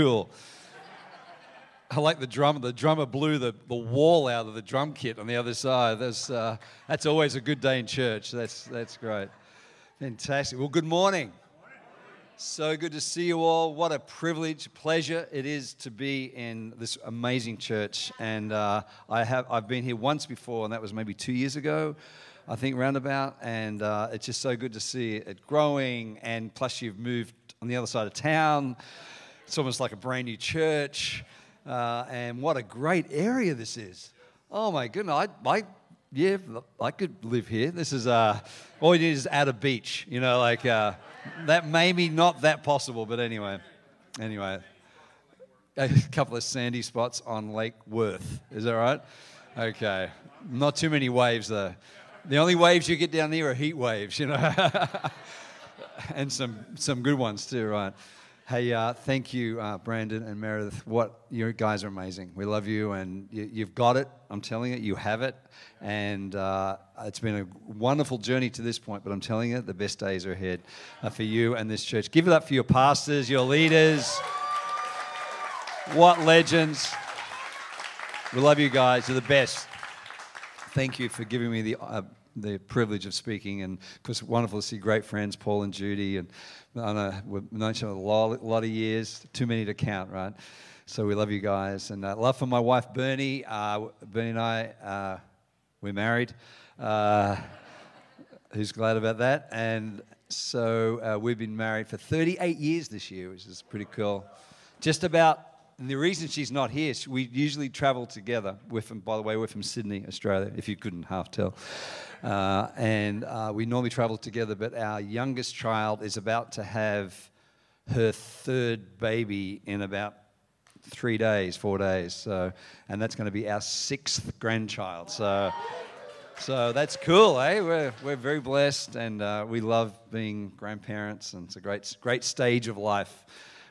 cool. I like the drummer. The drummer blew the, the wall out of the drum kit on the other side. That's, uh, that's always a good day in church. That's, that's great. Fantastic. Well, good morning. So good to see you all. What a privilege, pleasure it is to be in this amazing church. And uh, I have, I've been here once before, and that was maybe two years ago, I think, roundabout. And uh, it's just so good to see it growing. And plus, you've moved on the other side of town. It's almost like a brand new church. Uh, and what a great area this is. Oh my goodness. I, I, yeah, I could live here. This is, uh, all you need is add a beach, you know, like, uh, that maybe not that possible, but anyway. Anyway, a couple of sandy spots on Lake Worth. Is that right? Okay. Not too many waves, though. The only waves you get down there are heat waves, you know, and some, some good ones too, right? Hey, uh, thank you, uh, Brandon and Meredith. What you guys are amazing. We love you, and you, have got it. I'm telling you, you have it, and uh, it's been a wonderful journey to this point. But I'm telling you, the best days are ahead uh, for you and this church. Give it up for your pastors, your leaders. What legends! We love you guys. You're the best. Thank you for giving me the uh, the privilege of speaking, and of course, wonderful to see great friends, Paul and Judy, and I know we've known each other a lot, lot of years, too many to count, right? So we love you guys, and uh, love for my wife Bernie. Uh, Bernie and I, uh, we're married. Uh, who's glad about that? And so uh, we've been married for 38 years this year, which is pretty cool. Just about the reason she's not here, we usually travel together. We're from, by the way, we're from Sydney, Australia, if you couldn't half tell. Uh, and uh, we normally travel together, but our youngest child is about to have her third baby in about three days, four days. So, and that's going to be our sixth grandchild. So, so that's cool, eh? We're, we're very blessed, and uh, we love being grandparents, and it's a great, great stage of life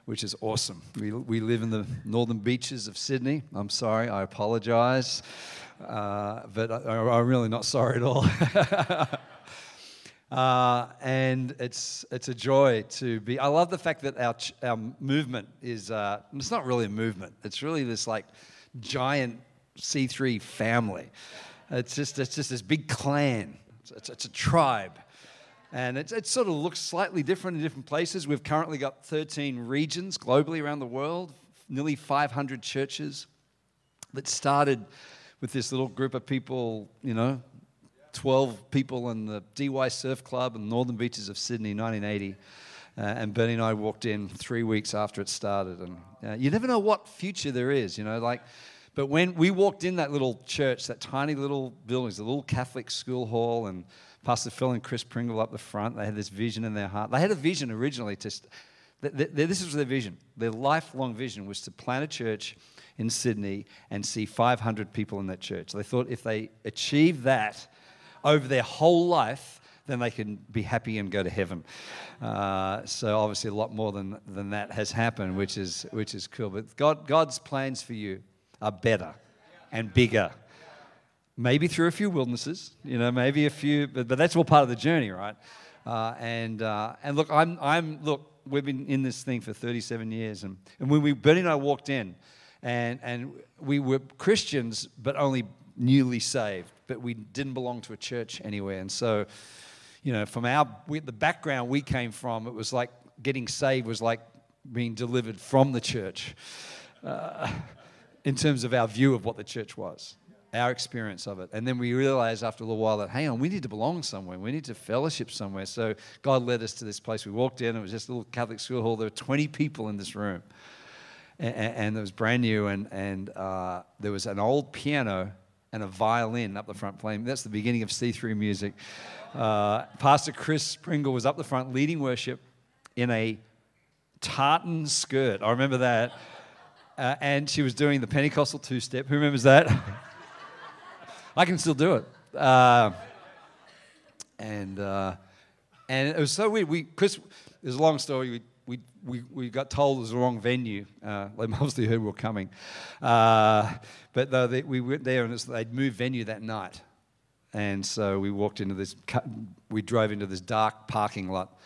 which is awesome. We, we live in the northern beaches of Sydney. I'm sorry, I apologize, uh, but I, am really not sorry at all. uh, and it's, it's a joy to be. I love the fact that our, our movement is, uh, it's not really a movement, it's really this like giant C3 family. It's just, it's just this big clan, it's, it's, it's a tribe. And it, it sort of looks slightly different in different places. We've currently got 13 regions globally around the world, nearly 500 churches that started with this little group of people, you know, 12 people in the Dee Why Surf Club in the northern beaches of Sydney, 1980. Uh, and Bernie and I walked in three weeks after it started. And uh, you never know what future there is, you know, like, but when we walked in that little church, that tiny little building, the little Catholic school hall, and Pastor Phil and Chris Pringle up the front. They had this vision in their heart. They had a vision originally to. This was their vision. Their lifelong vision was to plant a church in Sydney and see 500 people in that church. They thought if they achieved that over their whole life, then they can be happy and go to heaven. Uh, so obviously, a lot more than, than that has happened, which is which is cool. But God, God's plans for you are better and bigger maybe through a few wildernesses, you know, maybe a few, but, but that's all part of the journey, right? Uh, and, uh, and look, I'm, I'm, look, we've been in this thing for 37 years. And, and when we, Bernie and I walked in, and, and we were Christians, but only newly saved, but we didn't belong to a church anywhere. And so, you know, from our, we, the background we came from, it was like getting saved was like being delivered from the church uh, in terms of our view of what the church was our experience of it. And then we realized after a little while that, hang on, we need to belong somewhere. We need to fellowship somewhere. So God led us to this place. We walked in, it was just a little Catholic school hall. There were 20 people in this room. And, and it was brand new, and, and uh, there was an old piano and a violin up the front playing. That's the beginning of C3 music. Uh, Pastor Chris Pringle was up the front leading worship in a tartan skirt. I remember that. Uh, and she was doing the Pentecostal two step. Who remembers that? I can still do it. Uh, and uh, and it was so weird. We Chris, there's a long story. We, we, we, we got told it was the wrong venue. Uh, they mostly heard we were coming. Uh, but they, we went there and they'd moved venue that night. And so we walked into this, we drove into this dark parking lot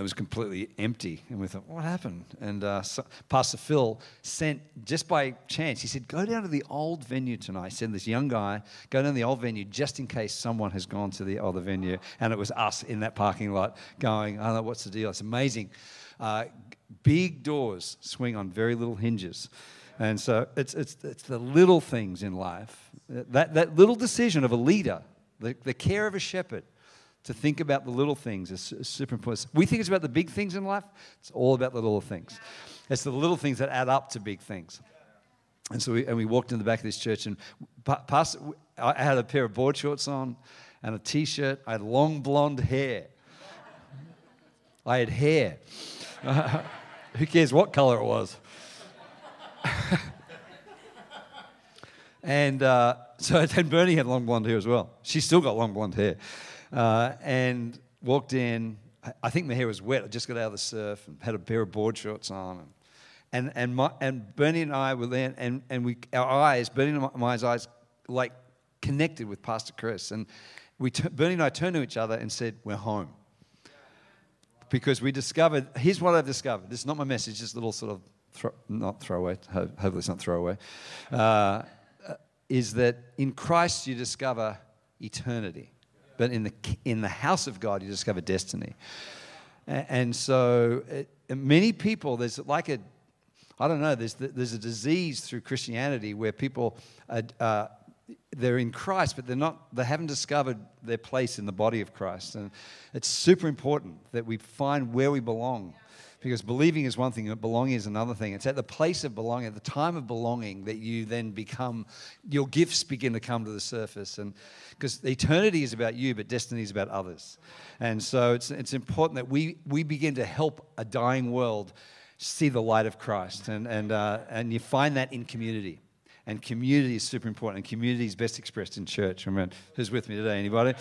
it was completely empty. And we thought, what happened? And uh, so Pastor Phil sent, just by chance, he said, go down to the old venue tonight. Said, this young guy, go down to the old venue just in case someone has gone to the other venue. And it was us in that parking lot going, I don't know, what's the deal? It's amazing. Uh, big doors swing on very little hinges. And so it's, it's, it's the little things in life. That, that little decision of a leader, the, the care of a shepherd, to think about the little things is super important. We think it's about the big things in life, it's all about the little things. It's the little things that add up to big things. And so we, and we walked in the back of this church, and past, I had a pair of board shorts on and a t shirt. I had long blonde hair. I had hair. who cares what color it was? and uh, so then Bernie had long blonde hair as well. She still got long blonde hair. Uh, and walked in. I think my hair was wet. I just got out of the surf and had a pair of board shorts on. And, and, my, and Bernie and I were there, and, and we, our eyes, Bernie and my eyes, like connected with Pastor Chris. And we t- Bernie and I turned to each other and said, We're home. Because we discovered, here's what I've discovered. This is not my message, just a little sort of, throw, not throwaway, hopefully it's not throwaway, uh, is that in Christ you discover eternity but in the, in the house of God, you discover destiny. And so, it, many people, there's like a, I don't know, there's, there's a disease through Christianity where people, are, uh, they're in Christ, but they're not, they haven't discovered their place in the body of Christ. And it's super important that we find where we belong because believing is one thing, but belonging is another thing. It's at the place of belonging, at the time of belonging, that you then become, your gifts begin to come to the surface. And because eternity is about you, but destiny is about others. And so it's, it's important that we, we begin to help a dying world see the light of Christ. And, and, uh, and you find that in community. And community is super important. And community is best expressed in church. Remember, who's with me today? Anybody?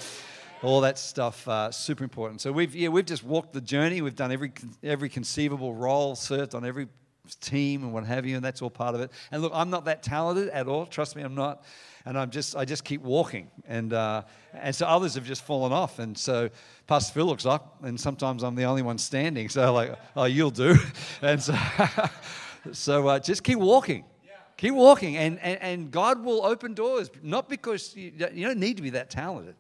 All that stuff uh, super important. So we've yeah we've just walked the journey. We've done every every conceivable role served on every team and what have you and that's all part of it. And look i'm not that talented at all trust me i'm not. And i'm just i just keep walking. And uh, and so others have just fallen off. And so pastor phil looks up and sometimes i'm the only one standing. So like oh you'll do. And so so uh, just keep walking. Keep walking. And, and and god will open doors not because you, you don't need to be that talented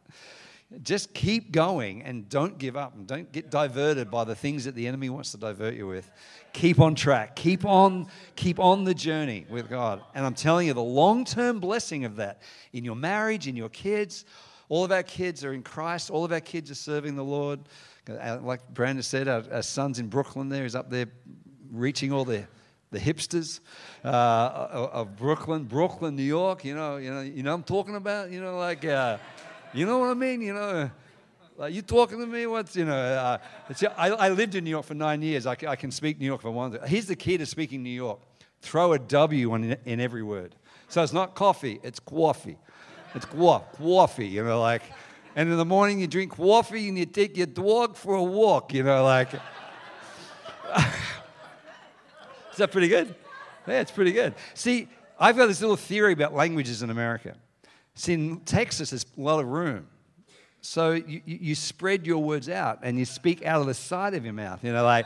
just keep going and don't give up and don't get diverted by the things that the enemy wants to divert you with. Keep on track. Keep on keep on the journey with God. And I'm telling you the long-term blessing of that in your marriage, in your kids, all of our kids are in Christ. All of our kids are serving the Lord. Uh, like Brandon said, our, our son's in Brooklyn there. He's up there reaching all the the hipsters uh, of Brooklyn, Brooklyn, New York. You know, you know, you know. I'm talking about. You know, like uh, you know what I mean? You know, like you talking to me? What's you know? Uh, I, I, lived in New York for nine years. I, I can speak New York for one. Here's the key to speaking New York: throw a W in, in every word. So it's not coffee; it's coffee. It's quaff, coffee. You know, like. And in the morning you drink coffee and you take your dog for a walk. You know, like. Is that pretty good? Yeah, it's pretty good. See, I've got this little theory about languages in America. See, in Texas, there's a lot of room. So you, you spread your words out and you speak out of the side of your mouth, you know, like,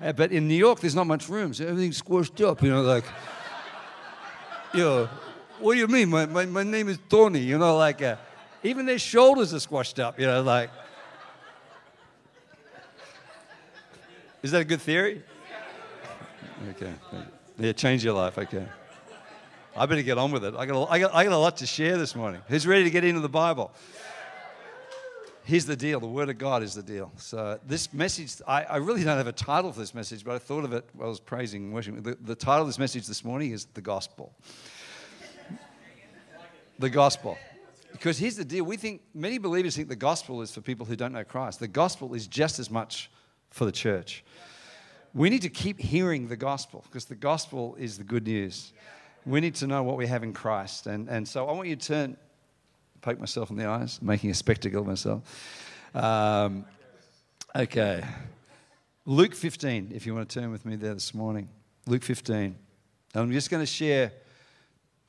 uh, but in New York, there's not much room, so everything's squashed up, you know, like, you know, what do you mean? My, my, my name is Tony, you know, like, uh, even their shoulders are squashed up, you know, like. Is that a good theory? Okay. Yeah, change your life, okay. I better get on with it. I got, a, I, got, I got a lot to share this morning. Who's ready to get into the Bible? Here's the deal the Word of God is the deal. So, this message, I, I really don't have a title for this message, but I thought of it while I was praising and worshiping. The, the title of this message this morning is The Gospel. The Gospel. Because here's the deal we think, many believers think the gospel is for people who don't know Christ. The gospel is just as much for the church. We need to keep hearing the gospel because the gospel is the good news we need to know what we have in Christ. And, and so I want you to turn, poke myself in the eyes, making a spectacle of myself. Um, okay. Luke 15, if you want to turn with me there this morning. Luke 15. I'm just going to share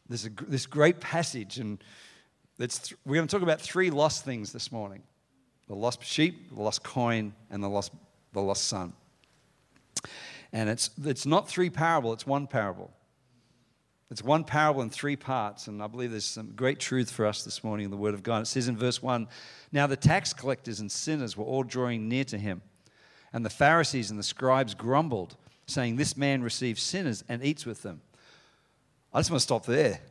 this, this great passage, and we're going to talk about three lost things this morning the lost sheep, the lost coin, and the lost the lost son. And it's, it's not three parable, it's one parable. It's one parable in three parts, and I believe there's some great truth for us this morning in the Word of God. It says in verse 1 Now the tax collectors and sinners were all drawing near to him, and the Pharisees and the scribes grumbled, saying, This man receives sinners and eats with them. I just want to stop there.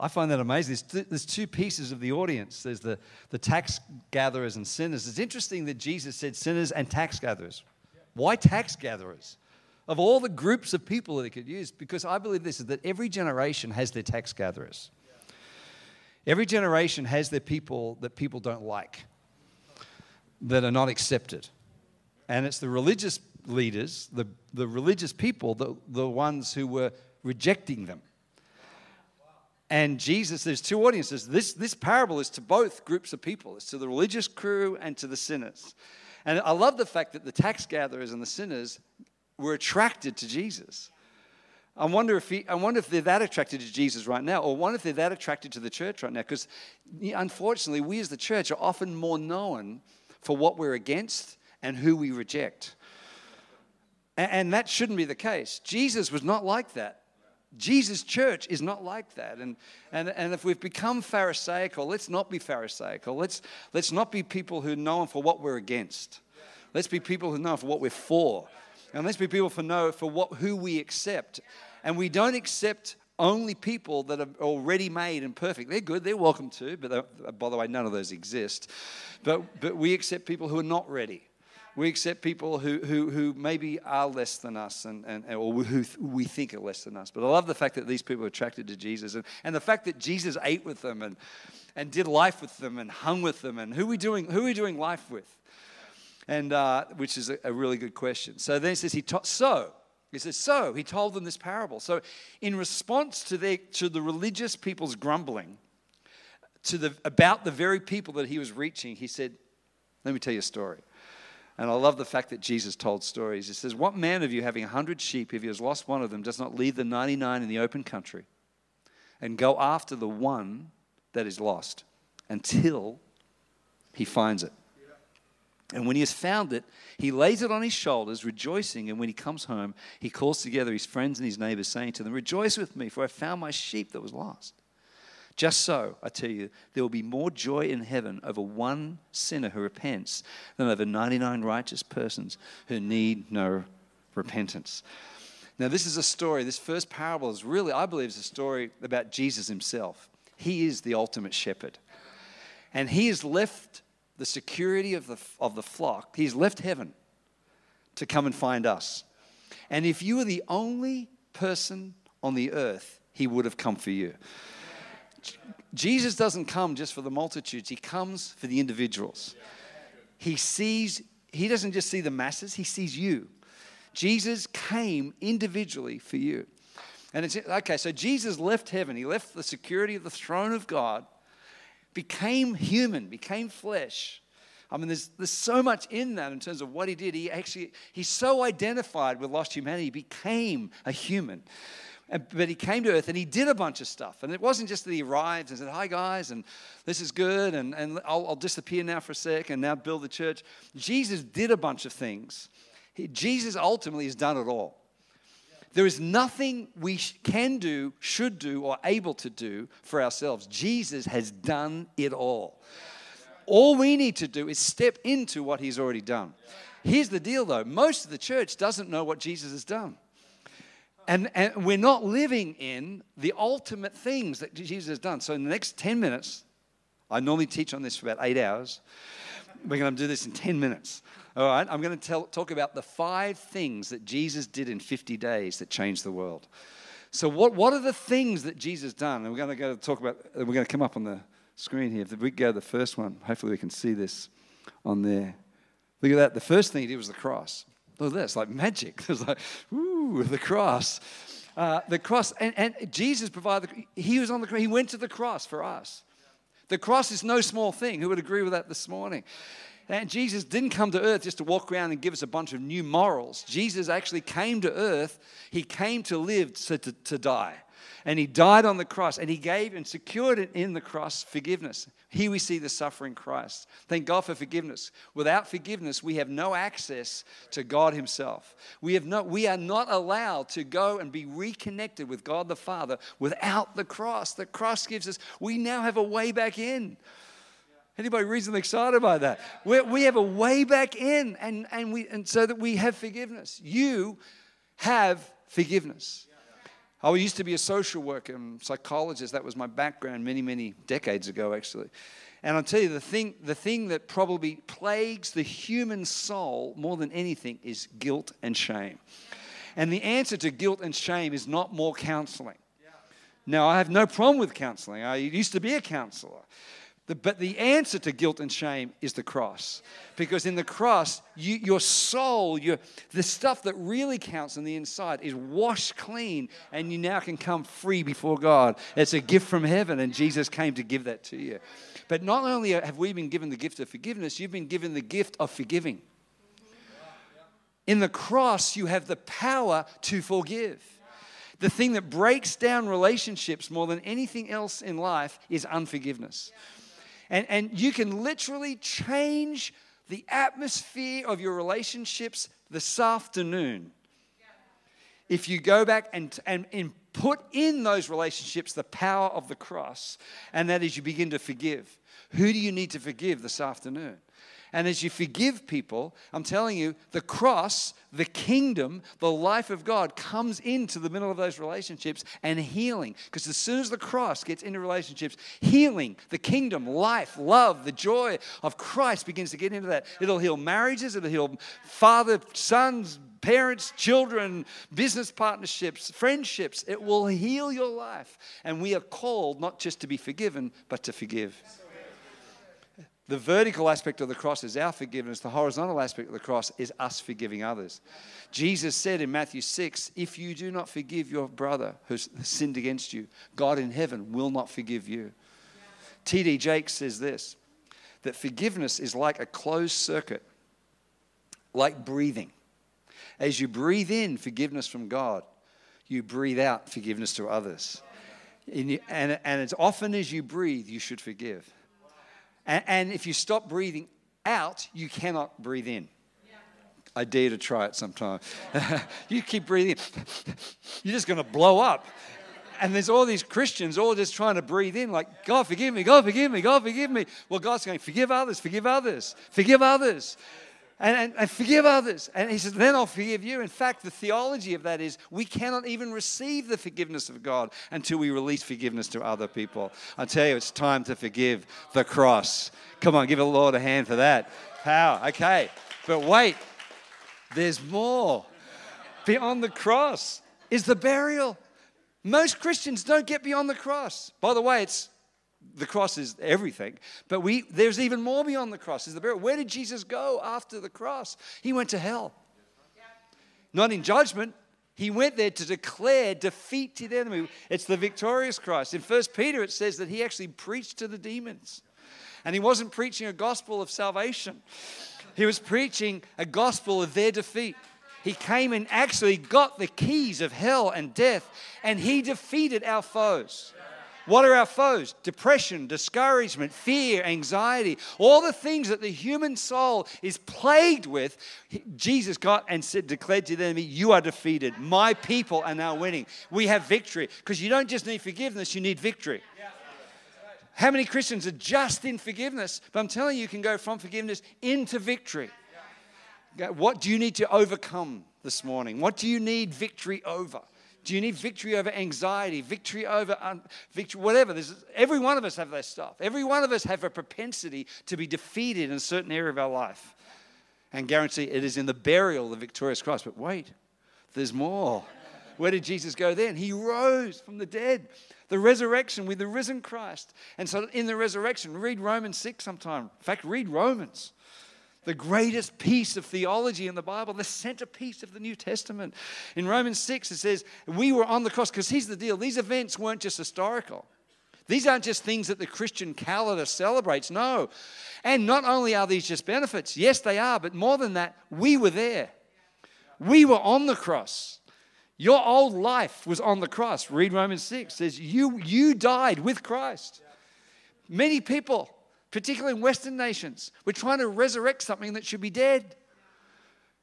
I find that amazing. There's, th- there's two pieces of the audience there's the, the tax gatherers and sinners. It's interesting that Jesus said sinners and tax gatherers. Why tax gatherers? Of all the groups of people that he could use, because I believe this is that every generation has their tax gatherers. Every generation has their people that people don't like, that are not accepted. And it's the religious leaders, the, the religious people, the, the ones who were rejecting them. And Jesus, there's two audiences. This, this parable is to both groups of people it's to the religious crew and to the sinners. And I love the fact that the tax gatherers and the sinners were attracted to Jesus. I wonder if he, I wonder if they're that attracted to Jesus right now, or wonder if they're that attracted to the church right now. Because unfortunately, we as the church are often more known for what we're against and who we reject. And, and that shouldn't be the case. Jesus was not like that. Jesus' church is not like that. And, and, and if we've become Pharisaical, let's not be Pharisaical. Let's, let's not be people who know for what we're against. Let's be people who know for what we're for. And let's be people for know for what who we accept. And we don't accept only people that are already made and perfect. They're good, they're welcome to, but uh, by the way, none of those exist. But, but we accept people who are not ready. We accept people who, who, who maybe are less than us and, and, or who we think are less than us. But I love the fact that these people are attracted to Jesus and, and the fact that Jesus ate with them and, and did life with them and hung with them. And who are we doing, who are we doing life with? And uh, which is a, a, really good question. So then he says, he to- so he says, so he told them this parable. So in response to their to the religious people's grumbling, to the about the very people that he was reaching, he said, "Let me tell you a story." And I love the fact that Jesus told stories. He says, What man of you having a hundred sheep, if he has lost one of them, does not leave the 99 in the open country and go after the one that is lost until he finds it? And when he has found it, he lays it on his shoulders, rejoicing. And when he comes home, he calls together his friends and his neighbors, saying to them, Rejoice with me, for I found my sheep that was lost. Just so, I tell you, there will be more joy in heaven over one sinner who repents than over 99 righteous persons who need no repentance. Now, this is a story, this first parable is really, I believe, is a story about Jesus himself. He is the ultimate shepherd. And he has left the security of the, of the flock, he's left heaven to come and find us. And if you were the only person on the earth, he would have come for you. Jesus doesn't come just for the multitudes, he comes for the individuals. He sees, he doesn't just see the masses, he sees you. Jesus came individually for you. And it's okay, so Jesus left heaven, he left the security of the throne of God became human, became flesh. I mean, there's, there's so much in that in terms of what he did. He actually, he's so identified with lost humanity, he became a human. But he came to earth and he did a bunch of stuff. And it wasn't just that he arrived and said, Hi, guys, and this is good, and, and I'll, I'll disappear now for a sec and now build the church. Jesus did a bunch of things. He, Jesus ultimately has done it all. There is nothing we can do, should do, or able to do for ourselves. Jesus has done it all. All we need to do is step into what he's already done. Here's the deal though most of the church doesn't know what Jesus has done. And, and we're not living in the ultimate things that Jesus has done. So, in the next 10 minutes, I normally teach on this for about eight hours. We're going to do this in 10 minutes. All right, I'm going to tell, talk about the five things that Jesus did in 50 days that changed the world. So, what, what are the things that Jesus done? And we're going to go talk about, we're going to come up on the screen here. If we go to the first one, hopefully we can see this on there. Look at that. The first thing he did was the cross. Look at this, like magic. It's like, ooh, the cross. Uh, the cross. And, and Jesus provided, the, he was on the cross. He went to the cross for us. The cross is no small thing. Who would agree with that this morning? And Jesus didn't come to earth just to walk around and give us a bunch of new morals. Jesus actually came to earth. He came to live, to, to, to die. And he died on the cross and he gave and secured it in the cross forgiveness. Here we see the suffering Christ. Thank God for forgiveness. Without forgiveness, we have no access to God Himself. We, have no, we are not allowed to go and be reconnected with God the Father without the cross. The cross gives us, we now have a way back in. Anybody reasonably excited by that? We're, we have a way back in, and, and, we, and so that we have forgiveness. You have forgiveness. I used to be a social worker and psychologist. That was my background many, many decades ago, actually. And I'll tell you, the thing, the thing that probably plagues the human soul more than anything is guilt and shame. And the answer to guilt and shame is not more counseling. Now, I have no problem with counseling. I used to be a counselor. The, but the answer to guilt and shame is the cross. Because in the cross, you, your soul, your, the stuff that really counts on the inside is washed clean, and you now can come free before God. It's a gift from heaven, and Jesus came to give that to you. But not only have we been given the gift of forgiveness, you've been given the gift of forgiving. In the cross, you have the power to forgive. The thing that breaks down relationships more than anything else in life is unforgiveness. And, and you can literally change the atmosphere of your relationships this afternoon if you go back and, and, and put in those relationships the power of the cross, and that is you begin to forgive. Who do you need to forgive this afternoon? And as you forgive people, I'm telling you, the cross, the kingdom, the life of God comes into the middle of those relationships and healing. Because as soon as the cross gets into relationships, healing, the kingdom, life, love, the joy of Christ begins to get into that. It'll heal marriages, it'll heal father, sons, parents, children, business partnerships, friendships. It will heal your life. And we are called not just to be forgiven, but to forgive. The vertical aspect of the cross is our forgiveness. The horizontal aspect of the cross is us forgiving others. Jesus said in Matthew 6 If you do not forgive your brother who's sinned against you, God in heaven will not forgive you. T.D. Jakes says this that forgiveness is like a closed circuit, like breathing. As you breathe in forgiveness from God, you breathe out forgiveness to others. And, and, and as often as you breathe, you should forgive. And, and if you stop breathing out, you cannot breathe in. I dare to try it sometime. you keep breathing, you're just going to blow up. And there's all these Christians all just trying to breathe in, like, God, forgive me, God, forgive me, God, forgive me. Well, God's going, forgive others, forgive others, forgive others and, and, and, forgive others. And he says, then I'll forgive you. In fact, the theology of that is we cannot even receive the forgiveness of God until we release forgiveness to other people. I tell you, it's time to forgive the cross. Come on, give the Lord a hand for that. Power. Okay. But wait, there's more. Beyond the cross is the burial. Most Christians don't get beyond the cross. By the way, it's the cross is everything, but we there's even more beyond the cross. Is the burial. Where did Jesus go after the cross? He went to hell. Not in judgment. He went there to declare defeat to the enemy. It's the victorious Christ. In First Peter, it says that he actually preached to the demons. And he wasn't preaching a gospel of salvation, he was preaching a gospel of their defeat. He came and actually got the keys of hell and death, and he defeated our foes. What are our foes? Depression, discouragement, fear, anxiety, all the things that the human soul is plagued with. Jesus got and said, declared to the enemy, You are defeated. My people are now winning. We have victory. Because you don't just need forgiveness, you need victory. How many Christians are just in forgiveness? But I'm telling you, you can go from forgiveness into victory. What do you need to overcome this morning? What do you need victory over? Do you need victory over anxiety, victory over victory, whatever? There's, every one of us have that stuff. Every one of us have a propensity to be defeated in a certain area of our life. And guarantee it is in the burial of the victorious Christ. But wait, there's more. Where did Jesus go then? He rose from the dead. The resurrection with the risen Christ. And so in the resurrection, read Romans 6 sometime. In fact, read Romans the greatest piece of theology in the Bible, the centerpiece of the New Testament. In Romans 6, it says, We were on the cross, because here's the deal these events weren't just historical. These aren't just things that the Christian calendar celebrates. No. And not only are these just benefits, yes, they are, but more than that, we were there. We were on the cross. Your old life was on the cross. Read Romans 6 says you you died with Christ. Many people, particularly in Western nations, we're trying to resurrect something that should be dead.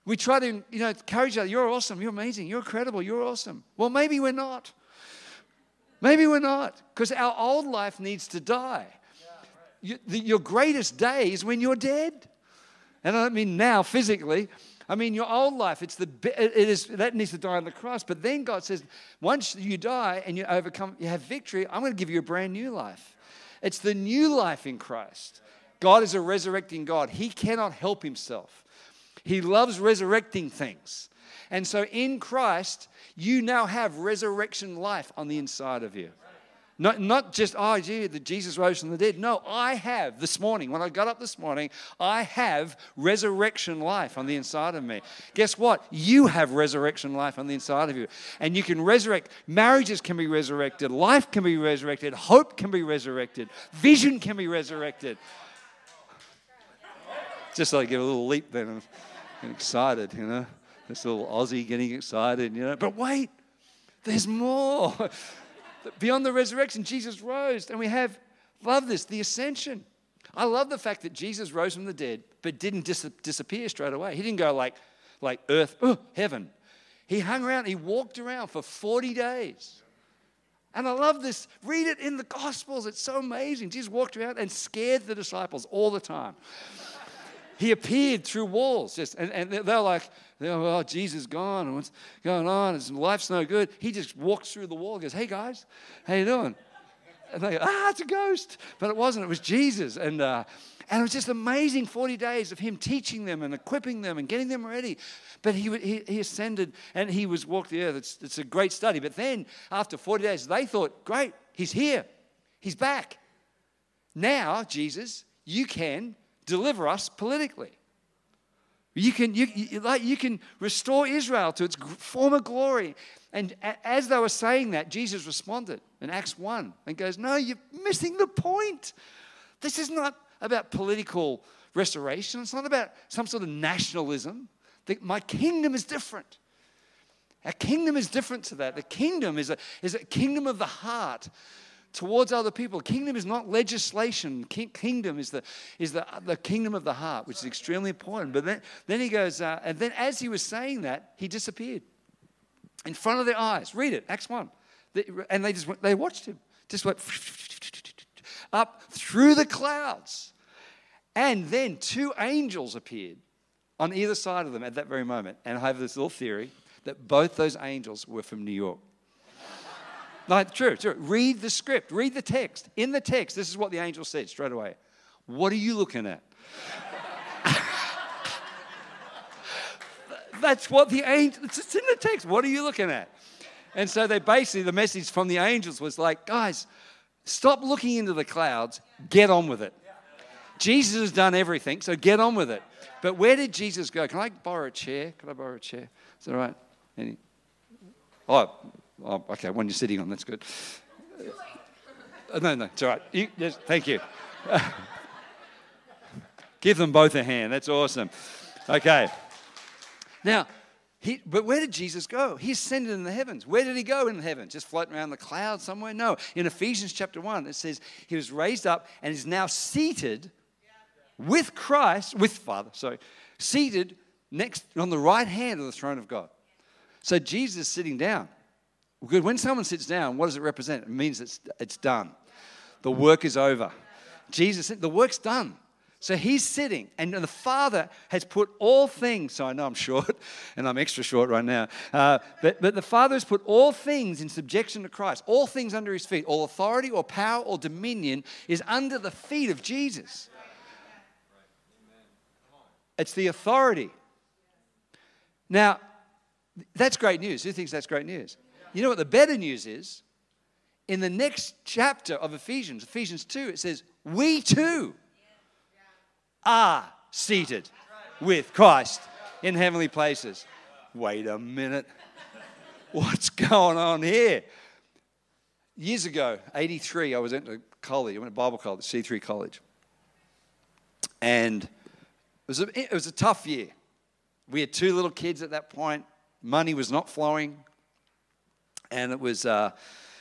We try to, you know, encourage each other. You're awesome. You're amazing. You're incredible. You're awesome. Well, maybe we're not. Maybe we're not, because our old life needs to die. You, the, your greatest day is when you're dead. And I don't mean now physically. I mean your old life. It's the it is that needs to die on the cross. But then God says, once you die and you overcome, you have victory. I'm going to give you a brand new life. It's the new life in Christ. God is a resurrecting God. He cannot help himself. He loves resurrecting things. And so in Christ, you now have resurrection life on the inside of you. Not, not just, oh, gee, the Jesus rose from the dead. No, I have this morning, when I got up this morning, I have resurrection life on the inside of me. Guess what? You have resurrection life on the inside of you. And you can resurrect. Marriages can be resurrected. Life can be resurrected. Hope can be resurrected. Vision can be resurrected. Just like give a little leap then. I'm excited, you know. This little Aussie getting excited, you know. But wait, there's more. Beyond the resurrection, Jesus rose, and we have, love this, the ascension. I love the fact that Jesus rose from the dead, but didn't dis- disappear straight away. He didn't go like, like earth, oh, heaven. He hung around, he walked around for 40 days. And I love this. Read it in the Gospels. It's so amazing. Jesus walked around and scared the disciples all the time. he appeared through walls, just and, and they're like, well, Jesus gone, and what's going on? His life's no good. He just walks through the wall and goes, Hey guys, how you doing? And they go, Ah, it's a ghost. But it wasn't, it was Jesus. And uh, and it was just amazing 40 days of him teaching them and equipping them and getting them ready. But he, he, he ascended and he was walked the earth. It's, it's a great study. But then after 40 days, they thought, great, he's here. He's back. Now, Jesus, you can deliver us politically. You can, you, you, like, you can restore Israel to its former glory. And as they were saying that, Jesus responded in Acts 1 and goes, No, you're missing the point. This is not about political restoration, it's not about some sort of nationalism. My kingdom is different. Our kingdom is different to that. The kingdom is a, is a kingdom of the heart towards other people. Kingdom is not legislation. kingdom is the is the, the kingdom of the heart, which is extremely important. But then, then he goes, uh, and then as he was saying that, he disappeared in front of their eyes. Read it, Acts one, they, and they just went, they watched him, just went up through the clouds, and then two angels appeared on either side of them at that very moment. And I have this little theory that both those angels were from New York. No, true, true. Read the script, read the text. In the text, this is what the angel said straight away. What are you looking at? That's what the angel, it's in the text. What are you looking at? And so they basically, the message from the angels was like, guys, stop looking into the clouds, get on with it. Jesus has done everything, so get on with it. But where did Jesus go? Can I borrow a chair? Can I borrow a chair? Is that right? Any? Oh, Oh, okay, one you're sitting on, that's good. Uh, no, no, it's all right. You, yes, thank you. Give them both a hand. That's awesome. Okay. Now, he, but where did Jesus go? He ascended in the heavens. Where did he go in the heavens? Just floating around the clouds somewhere? No. In Ephesians chapter 1, it says he was raised up and is now seated with Christ, with Father, sorry, seated next on the right hand of the throne of God. So Jesus is sitting down. Good. When someone sits down, what does it represent? It means it's, it's done. The work is over. Jesus said, the work's done. So he's sitting, and the Father has put all things. So I know I'm short, and I'm extra short right now. Uh, but, but the Father has put all things in subjection to Christ, all things under his feet. All authority, or power, or dominion is under the feet of Jesus. It's the authority. Now, that's great news. Who thinks that's great news? You know what the better news is? In the next chapter of Ephesians, Ephesians 2, it says, We too are seated with Christ in heavenly places. Wait a minute. What's going on here? Years ago, 83, I was at a college. I went to Bible college, C3 College. And it was, a, it was a tough year. We had two little kids at that point. Money was not flowing and it was uh,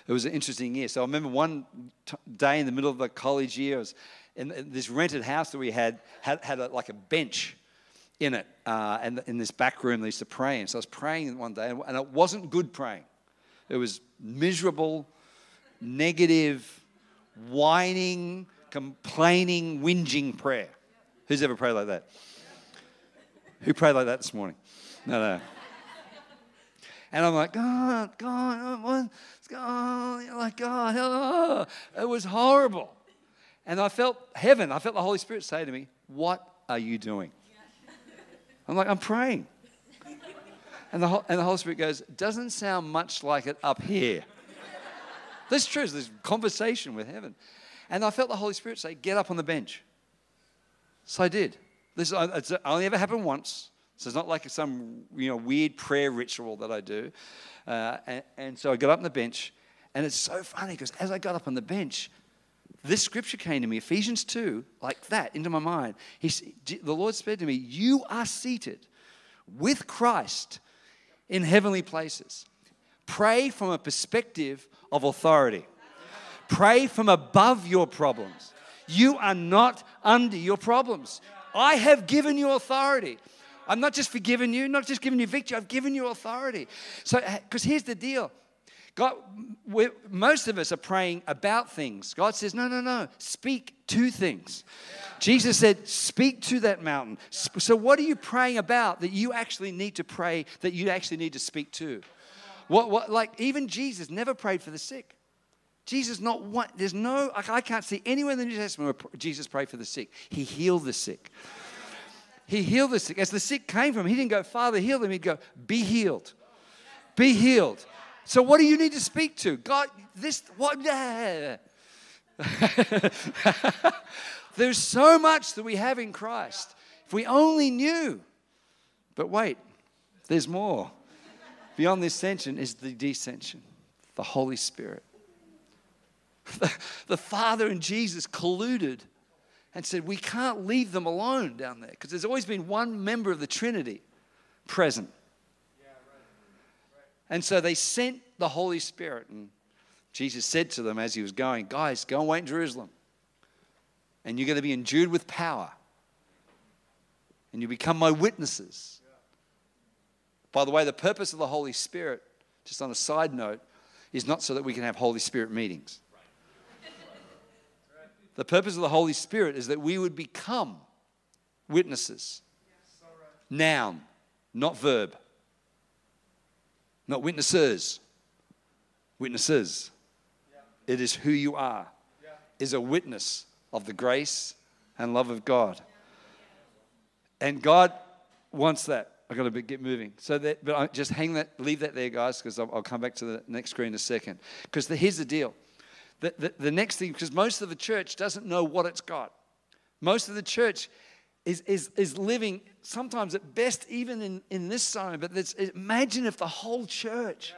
it was an interesting year. So I remember one t- day in the middle of the college year, I was in this rented house that we had had, had a, like a bench in it, uh, and in this back room they used to pray. And so I was praying one day, and it wasn't good praying. It was miserable, negative, whining, complaining, whinging prayer. Who's ever prayed like that? Who prayed like that this morning? No, no. And I'm like, God, God, what's God? Like, God, oh. it was horrible. And I felt heaven, I felt the Holy Spirit say to me, What are you doing? I'm like, I'm praying. And the, and the Holy Spirit goes, Doesn't sound much like it up here. This is true. There's conversation with heaven. And I felt the Holy Spirit say, Get up on the bench. So I did. This uh, it's only ever happened once. So it's not like some you know weird prayer ritual that I do. Uh, and, and so I got up on the bench, and it's so funny because as I got up on the bench, this scripture came to me, Ephesians 2, like that, into my mind. He, the Lord said to me, You are seated with Christ in heavenly places. Pray from a perspective of authority. Pray from above your problems. You are not under your problems. I have given you authority. I'm not just forgiving you, not just giving you victory, I've given you authority. So, eh, because here's the deal God, most of us are praying about things. God says, no, no, no, speak to things. Jesus said, speak to that mountain. So, what are you praying about that you actually need to pray, that you actually need to speak to? What, what, like, even Jesus never prayed for the sick. Jesus, not one, there's no, I can't see anywhere in the New Testament where Jesus prayed for the sick. He healed the sick. He healed the sick. As the sick came from him, he didn't go, Father, heal them. He'd go, Be healed. Be healed. So, what do you need to speak to? God, this, what? There's so much that we have in Christ. If we only knew. But wait, there's more. Beyond the ascension is the descension, the Holy Spirit. The, the Father and Jesus colluded and said, We can't leave them alone down there because there's always been one member of the Trinity present. And so they sent the Holy Spirit. And Jesus said to them as he was going, Guys, go and wait in Jerusalem. And you're going to be endued with power. And you become my witnesses. By the way, the purpose of the Holy Spirit, just on a side note, is not so that we can have Holy Spirit meetings. The purpose of the Holy Spirit is that we would become witnesses. Noun, not verb. Not witnesses. Witnesses. It is who you are, is a witness of the grace and love of God. And God wants that. I've got to get moving. So that, but I just hang that, leave that there, guys, because I'll, I'll, come back to the next screen in a second. Because here's the deal. The, the, the next thing, because most of the church doesn't know what it's got. Most of the church is, is, is living sometimes at best even in, in this zone but imagine if the whole church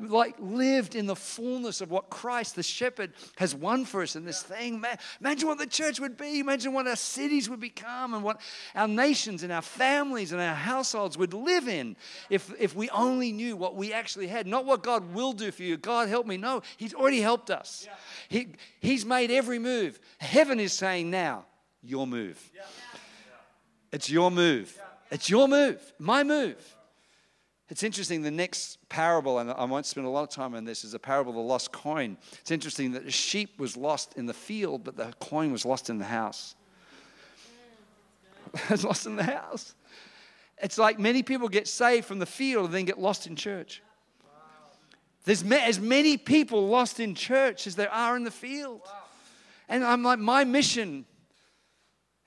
like lived in the fullness of what christ the shepherd has won for us in this thing. Imagine what the church would be. Imagine what our cities would become and what our nations and our families and our households would live in if, if we only knew what we actually had not what god will do for you. God help me. No he's already helped us. He, he's made every move. Heaven is saying now your move. It's your move. It's your move, my move. It's interesting, the next parable, and I won't spend a lot of time on this, is a parable of the lost coin. It's interesting that the sheep was lost in the field, but the coin was lost in the house. it's lost in the house. It's like many people get saved from the field and then get lost in church. There's as many people lost in church as there are in the field. And I'm like, my mission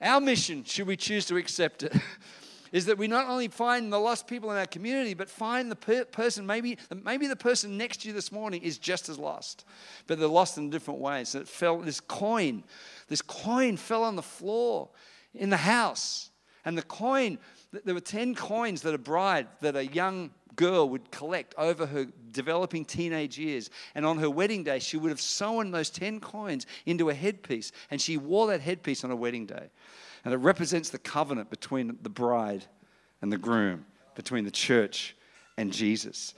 our mission, should we choose to accept it, is that we not only find the lost people in our community, but find the per- person, maybe, maybe the person next to you this morning is just as lost, but they're lost in different ways. And it fell, this coin, this coin fell on the floor in the house. And the coin, there were 10 coins that a bride, that a young girl would collect over her developing teenage years. And on her wedding day, she would have sewn those 10 coins into a headpiece. And she wore that headpiece on her wedding day. And it represents the covenant between the bride and the groom, between the church and Jesus.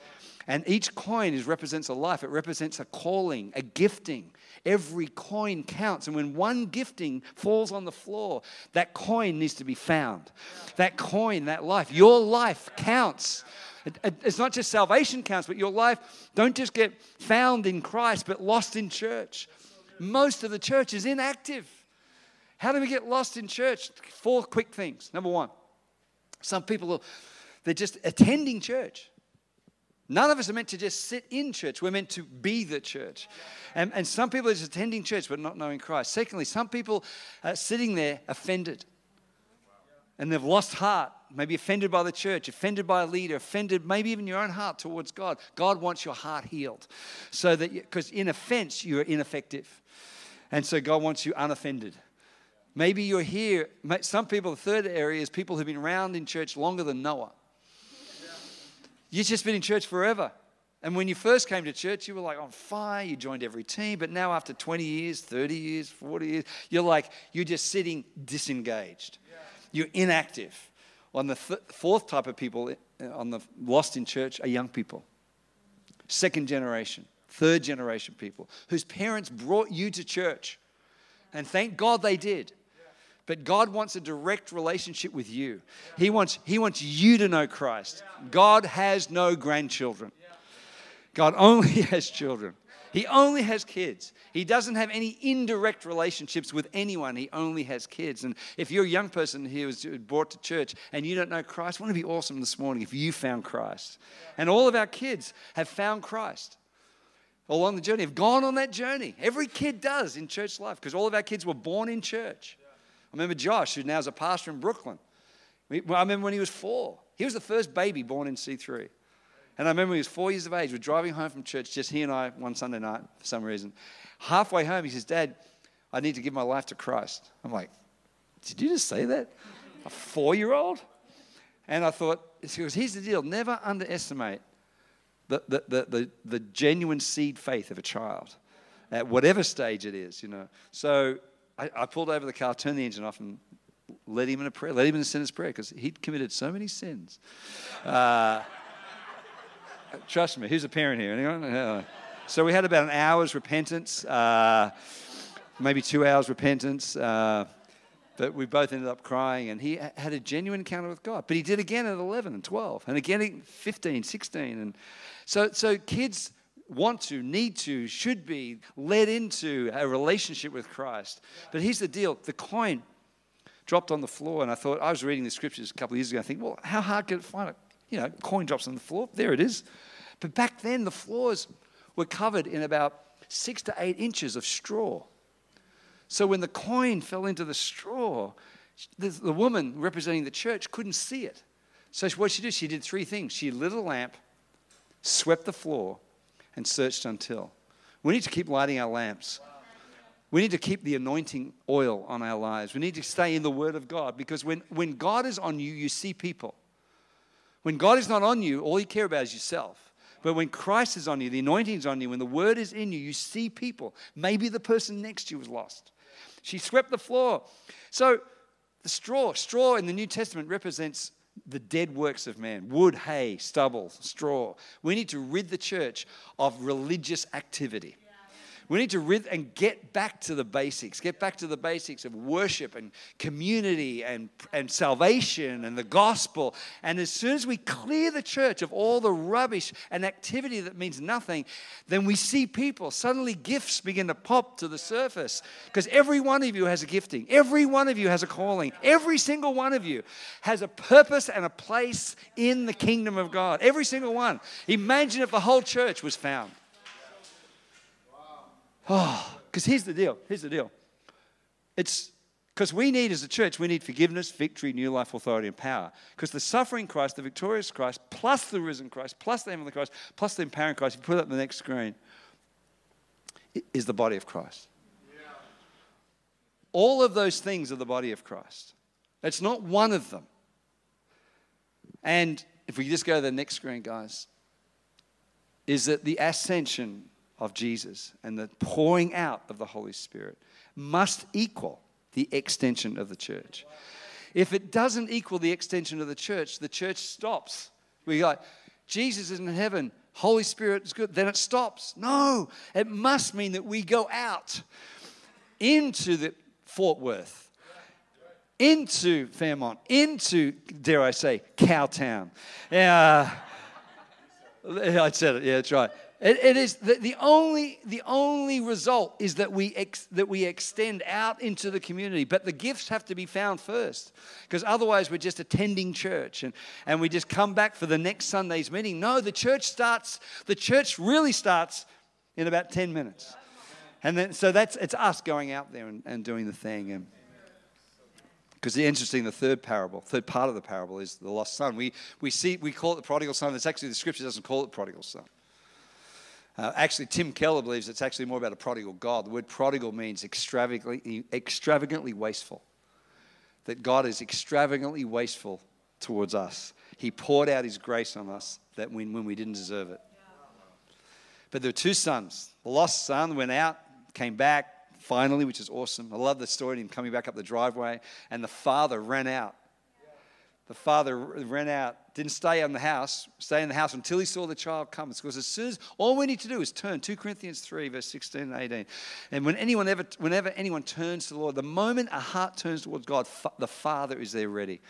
And each coin is, represents a life, it represents a calling, a gifting. Every coin counts. And when one gifting falls on the floor, that coin needs to be found. That coin, that life, your life counts. It's not just salvation counts, but your life don't just get found in Christ, but lost in church. Most of the church is inactive. How do we get lost in church? Four quick things. Number one, some people, they're just attending church. None of us are meant to just sit in church. We're meant to be the church. And, and some people are just attending church but not knowing Christ. Secondly, some people are sitting there offended. And they've lost heart, maybe offended by the church, offended by a leader, offended maybe even your own heart towards God. God wants your heart healed. So that, because in offense, you're ineffective. And so God wants you unoffended. Maybe you're here. Some people, the third area is people who've been around in church longer than Noah. You've just been in church forever. And when you first came to church, you were like on fire. You joined every team. But now, after 20 years, 30 years, 40 years, you're like, you're just sitting disengaged. You're inactive. On the th- fourth type of people uh, on the lost in church are young people, second generation, third generation people whose parents brought you to church. And thank God they did. But God wants a direct relationship with you. He wants, he wants you to know Christ. God has no grandchildren. God only has children. He only has kids. He doesn't have any indirect relationships with anyone. He only has kids. And if you're a young person here who's brought to church and you don't know Christ, wouldn't it be awesome this morning if you found Christ? And all of our kids have found Christ along the journey, have gone on that journey. Every kid does in church life because all of our kids were born in church. I remember Josh, who now is a pastor in Brooklyn. I remember when he was four. He was the first baby born in C3. And I remember he was four years of age. We're driving home from church, just he and I, one Sunday night for some reason. Halfway home, he says, Dad, I need to give my life to Christ. I'm like, Did you just say that? A four year old? And I thought, goes, Here's the deal never underestimate the, the, the, the, the genuine seed faith of a child at whatever stage it is, you know. So I, I, pulled over the car, turned the engine off, and led him in a prayer, led him in a sinner's prayer because he'd committed so many sins. Uh, trust me, who's a parent here? Anyone? So we had about an hour's repentance, uh, maybe two hours repentance. Uh, but we both ended up crying, and he had a genuine encounter with God. But he did again at 11 and 12, and again at 15, 16. And so, so kids want to, need to, should be led into a relationship with Christ. But here's the deal the coin dropped on the floor, and I thought, I was reading the scriptures a couple of years ago, I think, well, how hard could it find it? You know, coin drops on the floor, there it is. But back then, the floors were covered in about six to eight inches of straw. So when the coin fell into the straw, the, woman representing the church couldn't see it. So what she did, she did three things. She lit a lamp, swept the floor, and searched until. We need to keep lighting our lamps. We need to keep the anointing oil on our lives. We need to stay in the Word of God because when, when God is on you, you see people. When God is not on you, all you care about is yourself. But when Christ is on you, the anointing is on you, when the Word is in you, you see people. Maybe the person next to you is lost. She swept the floor. So the straw, straw in the New Testament represents the dead works of man wood, hay, stubble, straw. We need to rid the church of religious activity. We need to rid and get back to the basics, get back to the basics of worship and community and, and salvation and the gospel. And as soon as we clear the church of all the rubbish and activity that means nothing, then we see people. Suddenly gifts begin to pop to the surface because every one of you has a gifting, every one of you has a calling, every single one of you has a purpose and a place in the kingdom of God. Every single one. Imagine if the whole church was found. Ah, oh, because here's the deal. Here's the deal. It's because we need, as a church, we need forgiveness, victory, new life, authority, and power. Because the suffering Christ, the victorious Christ, plus the risen Christ, plus the heavenly Christ, plus the empowering Christ, if you put it up on the next screen, is the body of Christ. Yeah. All of those things are the body of Christ. It's not one of them. And if we just go to the next screen, guys, is that the ascension of Jesus and the pouring out of the Holy Spirit must equal the extension of the church. If it doesn't equal the extension of the church, the church stops. We go, Jesus is in heaven. Holy Spirit is good, then it stops. No, it must mean that we go out into the Fort Worth, into Fairmount, into, dare I say, Cowtown. Yeah, I said it, yeah, that's right. It, it is the, the, only, the only result is that we, ex, that we extend out into the community. But the gifts have to be found first because otherwise we're just attending church and, and we just come back for the next Sunday's meeting. No, the church starts, the church really starts in about 10 minutes. And then, so that's, it's us going out there and, and doing the thing. And, because the interesting, the third parable, third part of the parable is the lost son. We, we see, we call it the prodigal son. It's actually, the scripture doesn't call it prodigal son. Uh, actually, Tim Keller believes it's actually more about a prodigal God. The word prodigal means extravagantly, extravagantly wasteful. That God is extravagantly wasteful towards us. He poured out his grace on us that when, when we didn't deserve it. But there were two sons. The lost son went out, came back finally, which is awesome. I love the story of him coming back up the driveway, and the father ran out the father ran out, didn't stay in the house, stay in the house until he saw the child come. Because as soon as all we need to do is turn, 2 Corinthians 3, verse 16 and 18. And when anyone ever, whenever anyone turns to the Lord, the moment a heart turns towards God, the Father is there ready.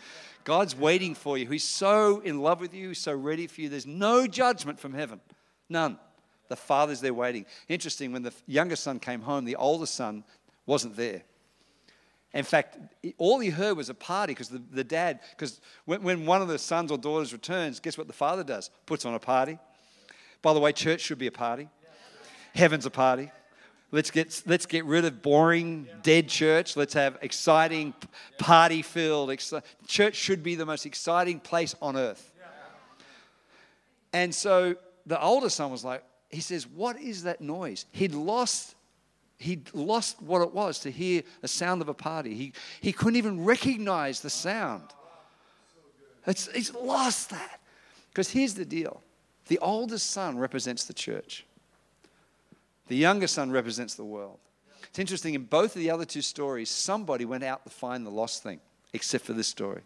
God's waiting for you. He's so in love with you, so ready for you. There's no judgment from heaven. None. The Father's there waiting. Interesting, when the younger son came home, the older son wasn't there. In fact, all he heard was a party because the, the dad, because when, when one of the sons or daughters returns, guess what the father does? Puts on a party. By the way, church should be a party. Heaven's a party. Let's get, let's get rid of boring, dead church. Let's have exciting, party filled. Church should be the most exciting place on earth. And so the older son was like, he says, What is that noise? He'd lost he lost what it was to hear the sound of a party. He, he couldn't even recognize the sound. It's, he's lost that. Because here's the deal the oldest son represents the church, the younger son represents the world. It's interesting, in both of the other two stories, somebody went out to find the lost thing, except for this story,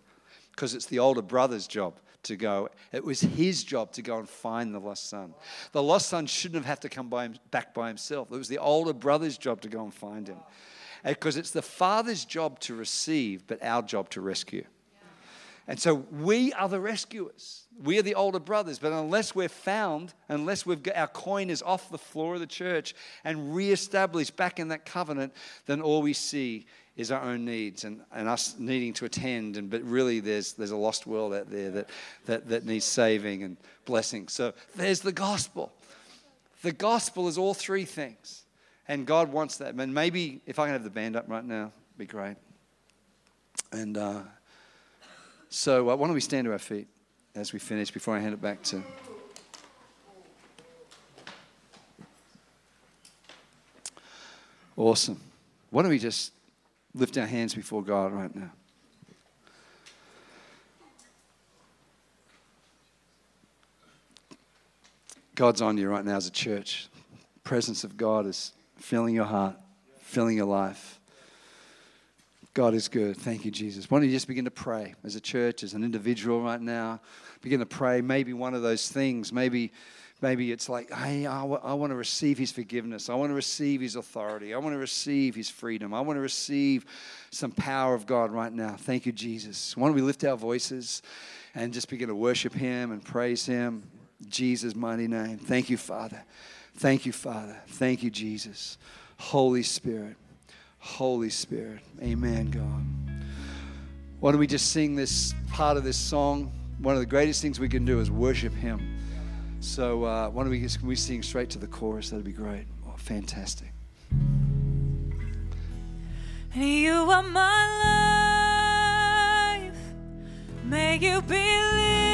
because it's the older brother's job to go. It was his job to go and find the lost son. The lost son shouldn't have had to come by him, back by himself. It was the older brother's job to go and find him. Because it's the father's job to receive, but our job to rescue. And so we are the rescuers. We are the older brothers, but unless we're found, unless we've got our coin is off the floor of the church and reestablished back in that covenant, then all we see is our own needs and, and us needing to attend. And, but really, there's, there's a lost world out there that, that, that needs saving and blessing. So there's the gospel. The gospel is all three things. And God wants that. And maybe if I can have the band up right now, it'd be great. And uh, so uh, why don't we stand to our feet as we finish before I hand it back to. Awesome. Why don't we just lift our hands before God right now. God's on you right now as a church. Presence of God is filling your heart, filling your life. God is good. Thank you, Jesus. Why don't you just begin to pray as a church, as an individual right now? Begin to pray. Maybe one of those things, maybe Maybe it's like, hey, I, w- I want to receive his forgiveness. I want to receive his authority. I want to receive his freedom. I want to receive some power of God right now. Thank you, Jesus. Why don't we lift our voices and just begin to worship him and praise him? Jesus' mighty name. Thank you, Father. Thank you, Father. Thank you, Jesus. Holy Spirit. Holy Spirit. Amen, God. Why don't we just sing this part of this song? One of the greatest things we can do is worship him. So uh, why don't we, can we sing straight to the chorus? That'd be great. Oh, fantastic. You are my life. May you believe.